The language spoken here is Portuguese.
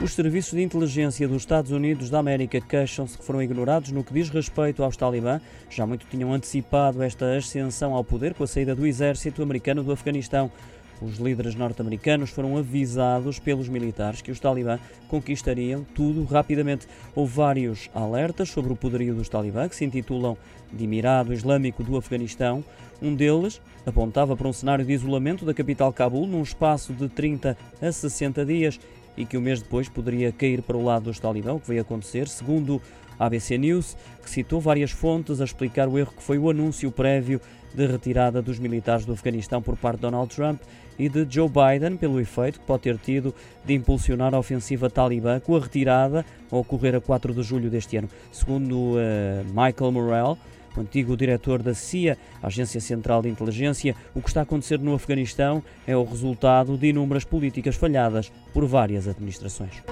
Os serviços de inteligência dos Estados Unidos da América queixam-se que foram ignorados no que diz respeito aos talibã. Já muito tinham antecipado esta ascensão ao poder com a saída do exército americano do Afeganistão. Os líderes norte-americanos foram avisados pelos militares que os talibã conquistariam tudo rapidamente. Houve vários alertas sobre o poderio dos talibã, que se intitulam de Emirado Islâmico do Afeganistão. Um deles apontava para um cenário de isolamento da capital Cabul num espaço de 30 a 60 dias e que um mês depois poderia cair para o lado dos talibã, o que veio acontecer, segundo a ABC News, que citou várias fontes a explicar o erro que foi o anúncio prévio de retirada dos militares do Afeganistão por parte de Donald Trump e de Joe Biden, pelo efeito que pode ter tido de impulsionar a ofensiva talibã com a retirada a ocorrer a 4 de julho deste ano. Segundo uh, Michael Morrell, o antigo diretor da CIA, Agência Central de Inteligência, o que está a acontecer no Afeganistão é o resultado de inúmeras políticas falhadas por várias administrações.